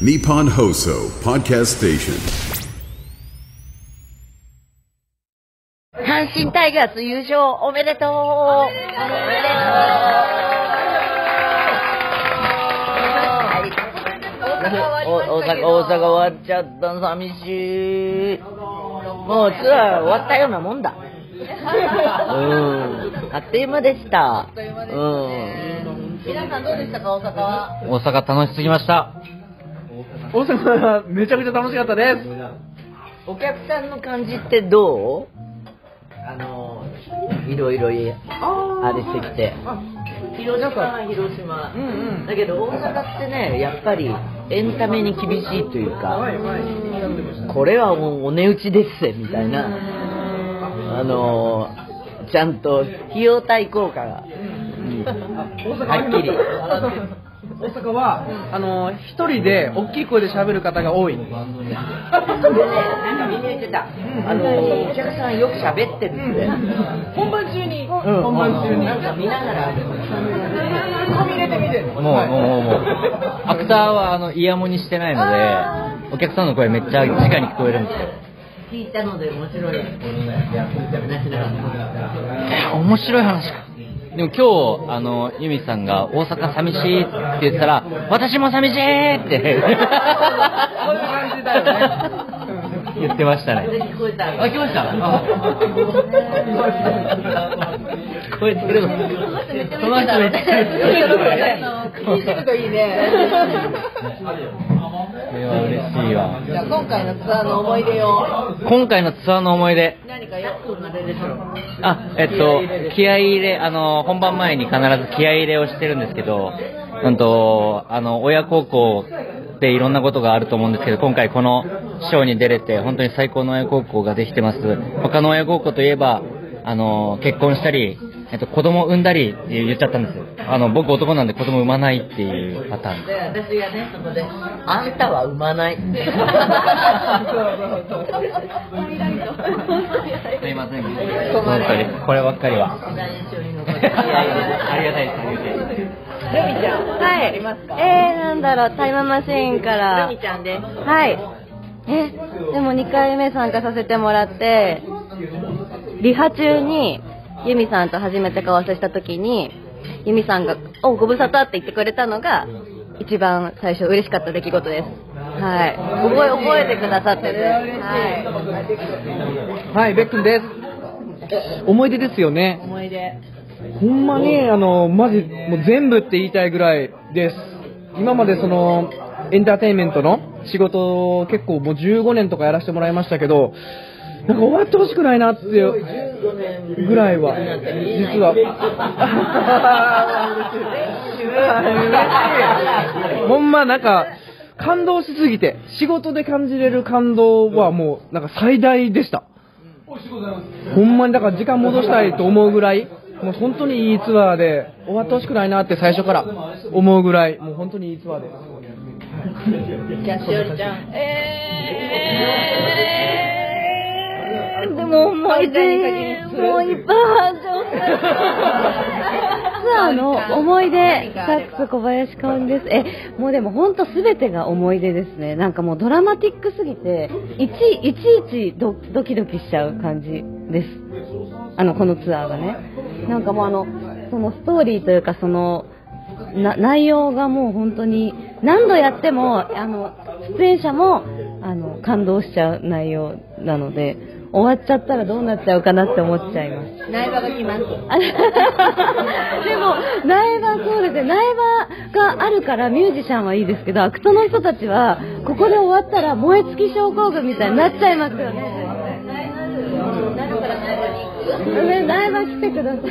Nippon Hoso Podcast Station. 阪神タイガース優勝おめでとう。おめでとう。お大阪、大阪終わっちゃった寂しい。もう。ツアー終わったよう。なもんだ。う。ん。あっという。間でした。う。ん。皆さんどう。でしたか、大阪は。大阪楽しすぎました。大阪はめちゃくちゃ楽しかったです。お客さんの感じってどう？あの、いろいろあれしてきて。広島は広島。だけど大阪ってね、やっぱりエンタメに厳しいというか、これはもうお値打ちですぜ、みたいな。あの、ちゃんと費用対効果が、うんはっきり。大阪は、あの、一人で大きい声で喋る方が多い。でね、なんかみんな言ってた。あの、お客さんよく喋ってるって。本番中に、うん本番中に。なんか見ながら、髪入れてみて。もう、もう、もう、もう。アクターは、あの、イヤモニしてないので、お客さんの声めっちゃ直に聞こえるんですよ。聞いたので面白い。面白い話か。でも今日、あの、ユミさんが大阪寂しいって言ったら、私も寂しいって。そういう感じだよね。言ってましたね。聞こえた。あ、来ましたあ聞こえてるの。その人めっちゃ聞いてるといいね。これは嬉しいわ。じゃあ今回のツアーの思い出を今回のツアーの思い出。何かよくあれでしょう。あ、えっと、気合い入れ、あの、本番前に必ず気合い入れをしてるんですけど、うんと、あの、親孝行でいろんなことがあると思うんですけど、今回このショーに出れて、本当に最高の親孝行ができてます。他の親孝行といえば、あの、結婚したり、えっと、子供産んだりって言っちゃったんですよ。あの、僕男なんで子供産まないっていうパターン。で、私がね、そこで、あんたは産まない。すいません。本当に、こればっかりは。あってりがたいです、ありがたいです。ルミちゃん、はい。えー、なんだろう、タイムマシーンから。ルミちゃんです。はい。え、でも2回目参加させてもらって、リハ中に、ユミさんと初めて顔合わせした時に、ユミさんが、お、ご無沙汰って言ってくれたのが、一番最初嬉しかった出来事です。はい。覚え、覚えてくださってて。はい。はい、ベックンです。思い出ですよね。思い出。ほんまに、あの、マジ、もう全部って言いたいぐらいです。今までその、エンターテインメントの仕事を結構もう15年とかやらせてもらいましたけど、なんか終わってほしくないなっていうぐらいは、実は。ほんまなんか、感動しすぎて、仕事で感じれる感動はもう、なんか最大でした。ほんまにだから時間戻したいと思うぐらい、もう本当にいいツアーで、終わってほしくないなって最初から思うぐらい、もう本当にいいツアーです。じゃあ、しおりちゃん。えー、でも思い出、もういっぱい繁盛する。ツアーの思い出、サックス小林かおりです。え、もうでも本当すべてが思い出ですね。なんかもうドラマティックすぎて、いちいちいちドドキドキしちゃう感じです。あの、このツアーがね。なんかもうあの、そのストーリーというかその、な内容がもう本当に何度やってもあの出演者もあの感動しちゃう内容なので終わっちゃったらどうなっちゃうかなって思っちゃいます。苗場が来ます。あでも苗場そうですね苗場があるからミュージシャンはいいですけどアクトの人たちはここで終わったら燃え尽き症候群みたいになっちゃいますよね。なるから苗場に行く。ね、苗場来てください。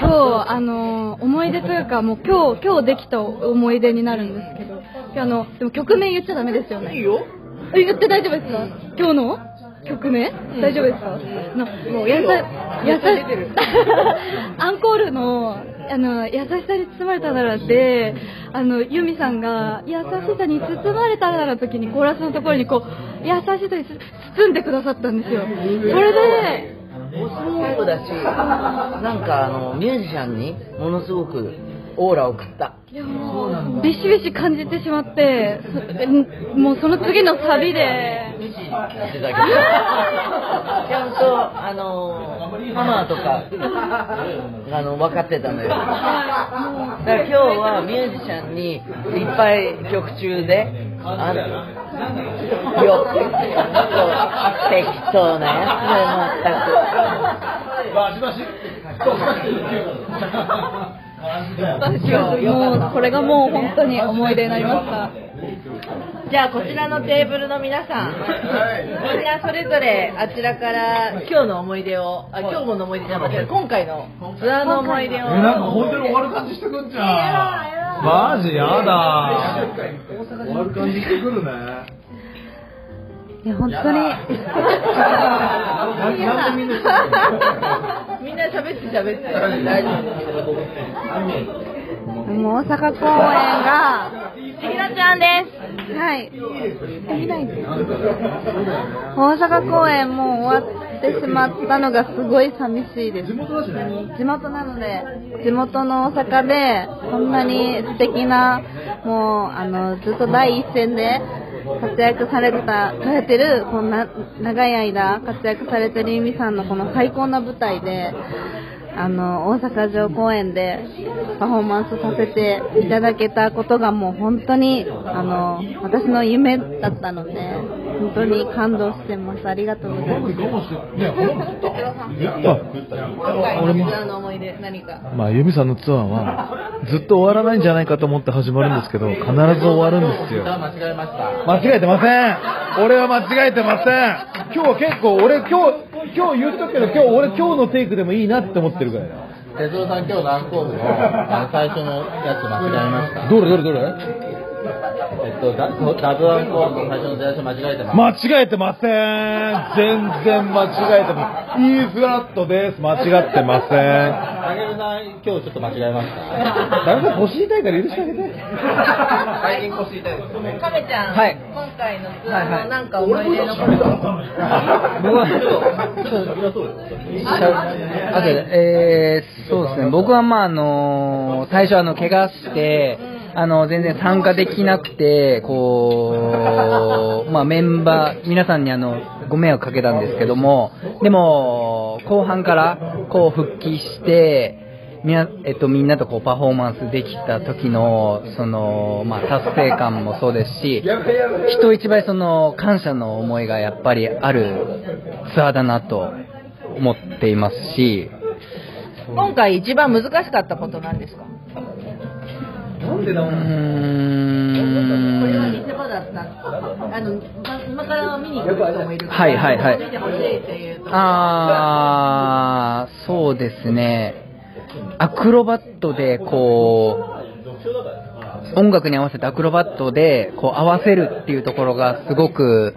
今日あの思い出というかもう今日今日できた思い出になるんですけどあのでも曲名言っちゃダメですよねいいよ言って大丈夫ですか？今日の？曲名、大丈夫ですか？のもうやさやさアンコールのあの優しさに包まれたならってあのユミさんが優しさに包まれたならの時にコーラスのところにこう優しさに包んでくださったんですよ。それでそうだし、なんかあのミュージシャンにものすごくオーラを送った。いやもうビシビシ感じてしまってそ もうその次のサビで言ってたけど。ちゃんとあのハマーとかあの分かってたのよ。だから今日はミュージシャンにいっぱい曲中であのよそう適当なやつでもうこれがもう本当に思い出になりましたじゃあこちらのテーブルの皆さん、みんなそれぞれあちらから今日の思い出を、あ今日もの思い出じゃなくて今回のツアーの思い出を。え、なんか本当に終わる感じしてくんじゃん。マジやだ。終わる感じしてくるね。いや、本当に。みんな喋って喋って。大丈もう大阪公演が、夫。ひなちゃんです。はい。大阪公演もう終わってしまったのがすごい寂しいです。地元なので、地元の大阪で、こんなに素敵な、もう、あの、ずっと第一線で活躍された、されてる、こんな長い間活躍されてるゆみさんのこの最高な舞台で、あの、大阪城公演でパフォーマンスさせていただけたことがもう本当に、あの、私の夢だったので、本当に感動してます。ありがとうございます。まあ、ユミさんのツアーは、ずっと終わらないんじゃないかと思って始まるんですけど、必ず終わるんですよ。間違えました。間違えてません俺は間違えてません今日は結構、俺今日、今日言っとくけど、今日俺今日のテイクでもいいなって思ってるぐらいだ。哲郎さん、今日のアンコールの最初のやつ間違えました。どれどれどれ？えっと、ダダズアンコールの最初の出だし間違えてます。間違えてません全然間違えてません。E フラットです。間違ってません。たけるさん、今日ちょっと間違えました。誰か腰痛いから許してあげて。最近腰痛いですよね。カメちゃん、はい今回のツアーのなんか思い出のこと。僕は、あとえー、そうですね、僕はまああの最初あの怪我して、あの全然参加できなくて、こう、まあメンバー、皆さんにあのご迷惑かけたんですけども、でも、後半からこう復帰して、みなえっと、みんなとこうパフォーマンスできた時の、その、まあ、達成感もそうですし、人一倍その感謝の思いがやっぱりあるツアーだなと思っていますし、今回一番難しかったことなんですか？うーこれはん見せ場だった。あの、ま今から見に行く人もいるから、はいはいはい見てほしいっていうところあー、そうですね。アクロバットでこう、音楽に合わせてアクロバットでこう合わせるっていうところがすごく、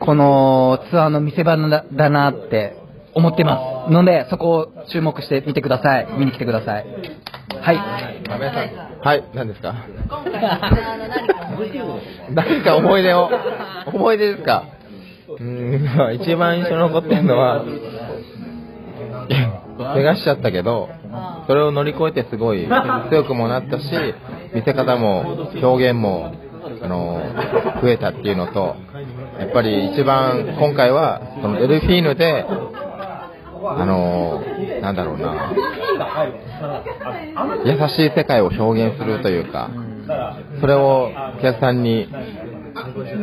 このツアーの見せ場だだなって思ってます。ので、そこを注目して見てください。見に来てください。はい。はい、何ですか？今回のツアーの何か思い出を。何か思い出を、思い出ですか？うーん、まあ一番印象に残ってるのは、怪我しちゃったけど、それを乗り越えてすごい強くもなったし、見せ方も表現も、あの、増えたっていうのと、やっぱり一番今回は、そのデルフィーヌで、あの、なんだろうな、優しい世界を表現するというか、それをお客さんに、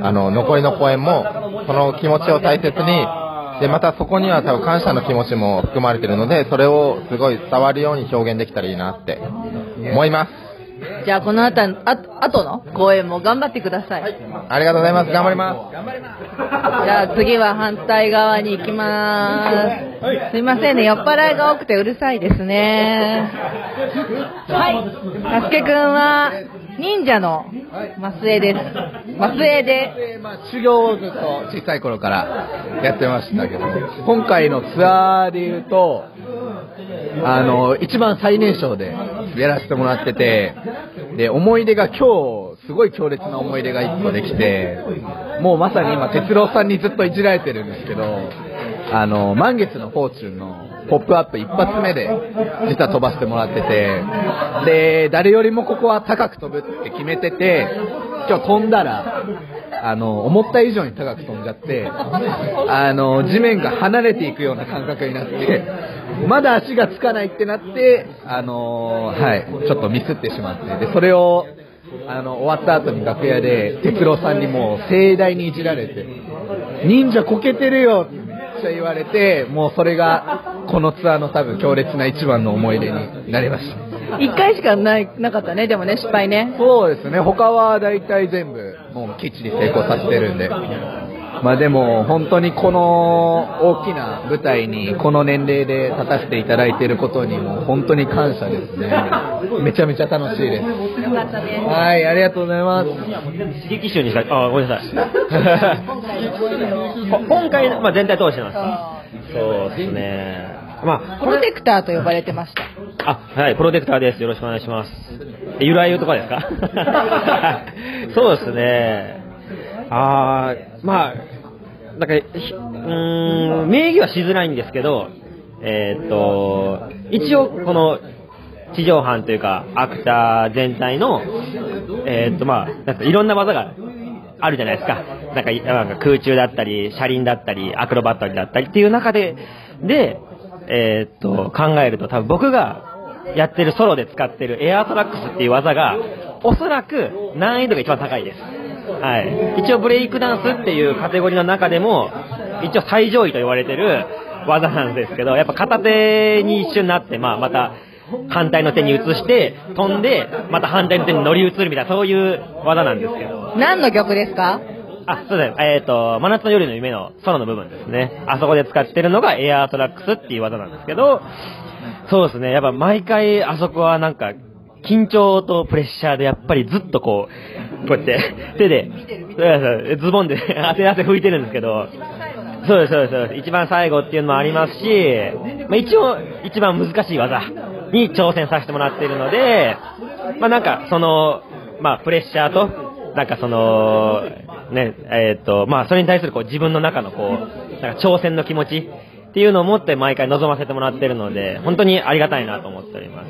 あの、残りの公演も、その気持ちを大切に、で、またそこには多分感謝の気持ちも含まれてるので、それをすごい伝わるように表現できたらいいなって思います。じゃあこの後、あ後の公演も頑張ってください。ありがとうございます。頑張ります。じゃあ次は反対側に行きます。すいませんね、酔っ払いが多くてうるさいですね。はい。たすけくんは、忍者の末裔です。末裔で、まあ、修行をずっと小さい頃からやってましたけど、今回のツアーで言うと、あの、一番最年少でやらせてもらってて、で、思い出が今日、すごい強烈な思い出が一個できて、もうまさに今、哲郎さんにずっといじられてるんですけど、あの、満月のフォーチュンのポップアップ一発目で、実は飛ばしてもらってて、で、誰よりもここは高く飛ぶって決めてて、今日飛んだら、あの、思った以上に高く飛んじゃって、あの、地面が離れていくような感覚になって、まだ足がつかないってなって、あのはい、ちょっとミスってしまって、で、それを、あの、終わった後に楽屋で、哲郎さんにもう盛大にいじられて、忍者こけてるよってめっちゃ言われて、もうそれが、このツアーの多分強烈な一番の思い出になりました。一回しかないなかったね、でもね、失敗ね。そうですね、他は大体全部、もうきっちり成功させてるんで。まあでも、本当にこの大きな舞台に、この年齢で立たせていただいていることにも、本当に感謝ですね。めちゃめちゃ楽しいです。よかったね。はい、ありがとうございます。刺激集にしか、あ、ごめんなさい。今回、まあ、全体通してます。そうですね。まあ、プロテクターと呼ばれてました。あ、はい、プロテクターです。よろしくお願いします。え由来とかですか？そうですね。あー、まあ、なんか、うーん、名義はしづらいんですけど、えーっと、一応、この、地上班というか、アクター全体の、えーっと、まあ、なんかいろんな技があるじゃないですか。なんか、なんか空中だったり、車輪だったり、アクロバットだったりっていう中で、で、えーっと、考えると多分僕がやってるソロで使ってるエアートラックスっていう技が、おそらく難易度が一番高いです。はい。一応ブレイクダンスっていうカテゴリーの中でも、一応最上位と言われてる技なんですけど、やっぱ片手に一瞬なって、まあまた、反対の手に移して、飛んで、また反対の手に乗り移るみたいな、そういう技なんですけど。何の曲ですか？あ、そうです。えっ、と、真夏の夜の夢のソロの部分ですね。あそこで使ってるのがエアートラックスっていう技なんですけど、そうですね。やっぱ毎回あそこはなんか、緊張とプレッシャーでやっぱりずっとこう、こうやって。手で、そうですズボンで 汗汗拭いてるんですけど、そうです、そうですそうです。一番最後っていうのもありますし、まあ、一応一番難しい技に挑戦させてもらっているので、まあなんかその、まあプレッシャーと、なんかその、ね、えーっと、まあそれに対するこう自分の中のこう、なんか挑戦の気持ちっていうのを持って毎回臨ませてもらってるので、本当にありがたいなと思っております。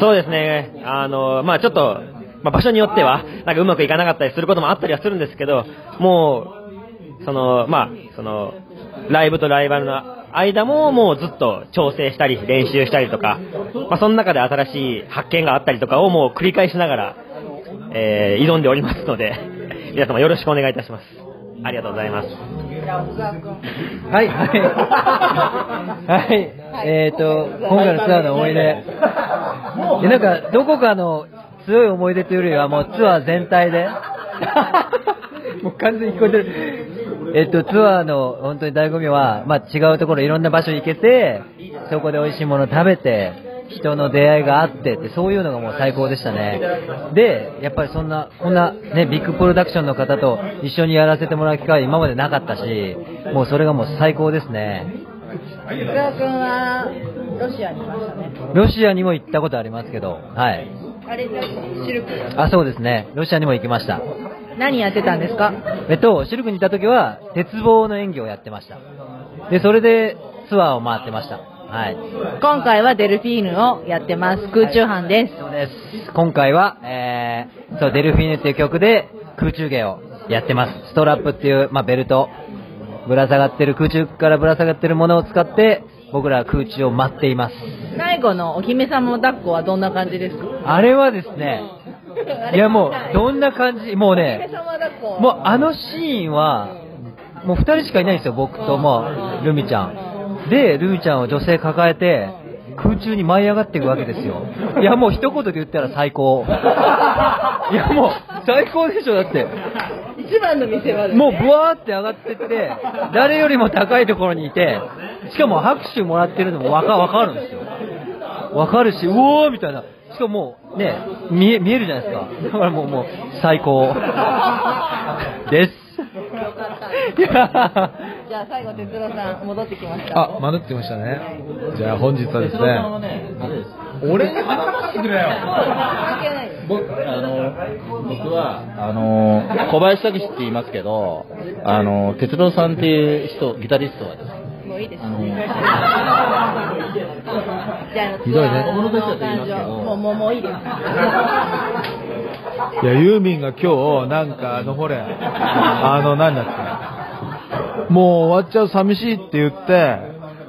そうですね。あの、まあちょっと、まあ場所によっては、なんかうまくいかなかったりすることもあったりはするんですけど、もう、その、まあその、ライブとライバルの間ももうずっと調整したり練習したりとか、まあその中で新しい発見があったりとかをもう繰り返しながら、えー挑んでおりますので、皆様よろしくお願いいたします。ありがとうございます。はい、はい。はい。えっ、と、今回のツアーの思い出。で、なんか、どこかの強い思い出というよりは、もうツアー全体で。もう完全に聞こえてる。えっ、と、ツアーの本当に醍醐味は、まあ違うところ、いろんな場所行けて、そこで美味しいもの食べて、人の出会いがあってって、そういうのがもう最高でしたね。で、やっぱりそんな、こんなね、ビッグプロダクションの方と一緒にやらせてもらう機会今までなかったし、もうそれがもう最高ですね。福田君はロシアにいましたね。ロシアにも行ったことありますけど、はい。あれシルク。あ、そうですね。ロシアにも行きました。何やってたんですか？えっと、シルクにいた時は、鉄棒の演技をやってました。で、それでツアーを回ってました。はい。今回はデルフィーヌをやってます。空中班です。そうです。今回は、えー、そう、デルフィーヌっていう曲で空中芸をやってます。ストラップっていう、まあ、ベルト、ぶら下がってる、空中からぶら下がってるものを使って、僕らは空中を舞っています。最後のお姫様抱っこはどんな感じですか？あれはですね、いやもう、どんな感じ、もうね、もうあのシーンは、もう二人しかいないんですよ、僕と、まあ、ルミちゃん。で、ルミちゃんを女性抱えて、空中に舞い上がっていくわけですよ。いや、もう一言で言ったら最高。いや、もう、最高でしょ、だって。一番の見せ場です、もうブワーって上がってって、誰よりも高いところにいて、しかも拍手もらってるのもわかわかるんですよ。わかるし、うおーみたいな。しかももう、ね、見え、見えるじゃないですか。だからもう、もう、最高。です。いやじゃあ最後、哲郎さん、戻ってきました。あ、戻ってきましたね。じゃあ本日はですね、俺に話させてくれよ。僕あの僕はあの小林武史って言いますけど、あの哲郎さんっていう人ギタリストはですね、いいですあのじゃあ、ひどいねもう、もう、もういいです。いや、ユーミンが今日、なんか、あの、ほれ、あの、なんだっけ、もう終わっちゃう寂しいって言って、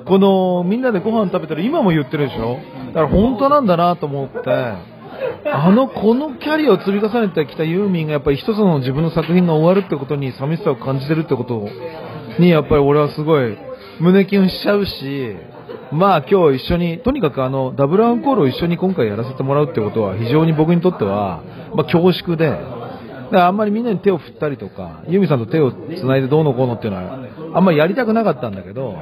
この、みんなでご飯食べたら今も言ってるでしょ？だから本当なんだなと思って、あの、このキャリアを積み重ねてきたユーミンがやっぱり一つの自分の作品が終わるってことに寂しさを感じてるってことに、やっぱり俺はすごい胸キュンしちゃうし、まあ今日一緒に、とにかくあの、ダブルアンコールを一緒に今回やらせてもらうってことは非常に僕にとっては、まあ恐縮で、らあんまりみんなに手を振ったりとか、ユーミさんと手を繋いでどうのこうのっていうのは、あんまりやりたくなかったんだけど、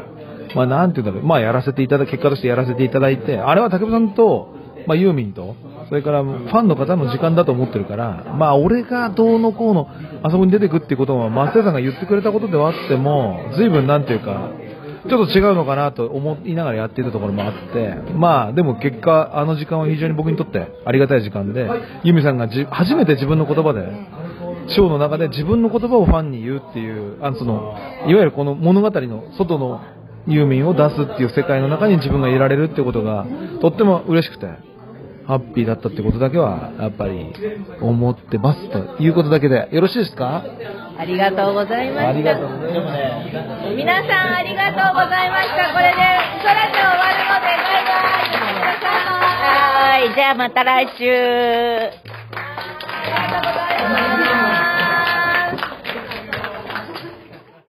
まあなんていうんだろう、まあやらせていただ、結果としてやらせていただいて、あれは竹部さんと、まあユーミンと、それからファンの方の時間だと思ってるから、まあ俺がどうのこうの、あそこに出てくってことは、松江さんが言ってくれたことではあっても、随分なんていうか、ちょっと違うのかなと思いながらやっていたところもあって、まあでも結果、あの時間は非常に僕にとってありがたい時間で、ユミさんがじ初めて自分の言葉で、ショーの中で自分の言葉をファンに言うっていう、あのその、いわゆるこの物語の外のユーミンを出すっていう世界の中に自分がいられるってことが、とっても嬉しくて、ハッピーだったってことだけは、やっぱり思ってますということだけで、よろしいですか？ありがとうございました。ありがとうございます。皆さんありがとうございました。これで、そらで終わるので、バイバイ。はい、じゃあまた来週。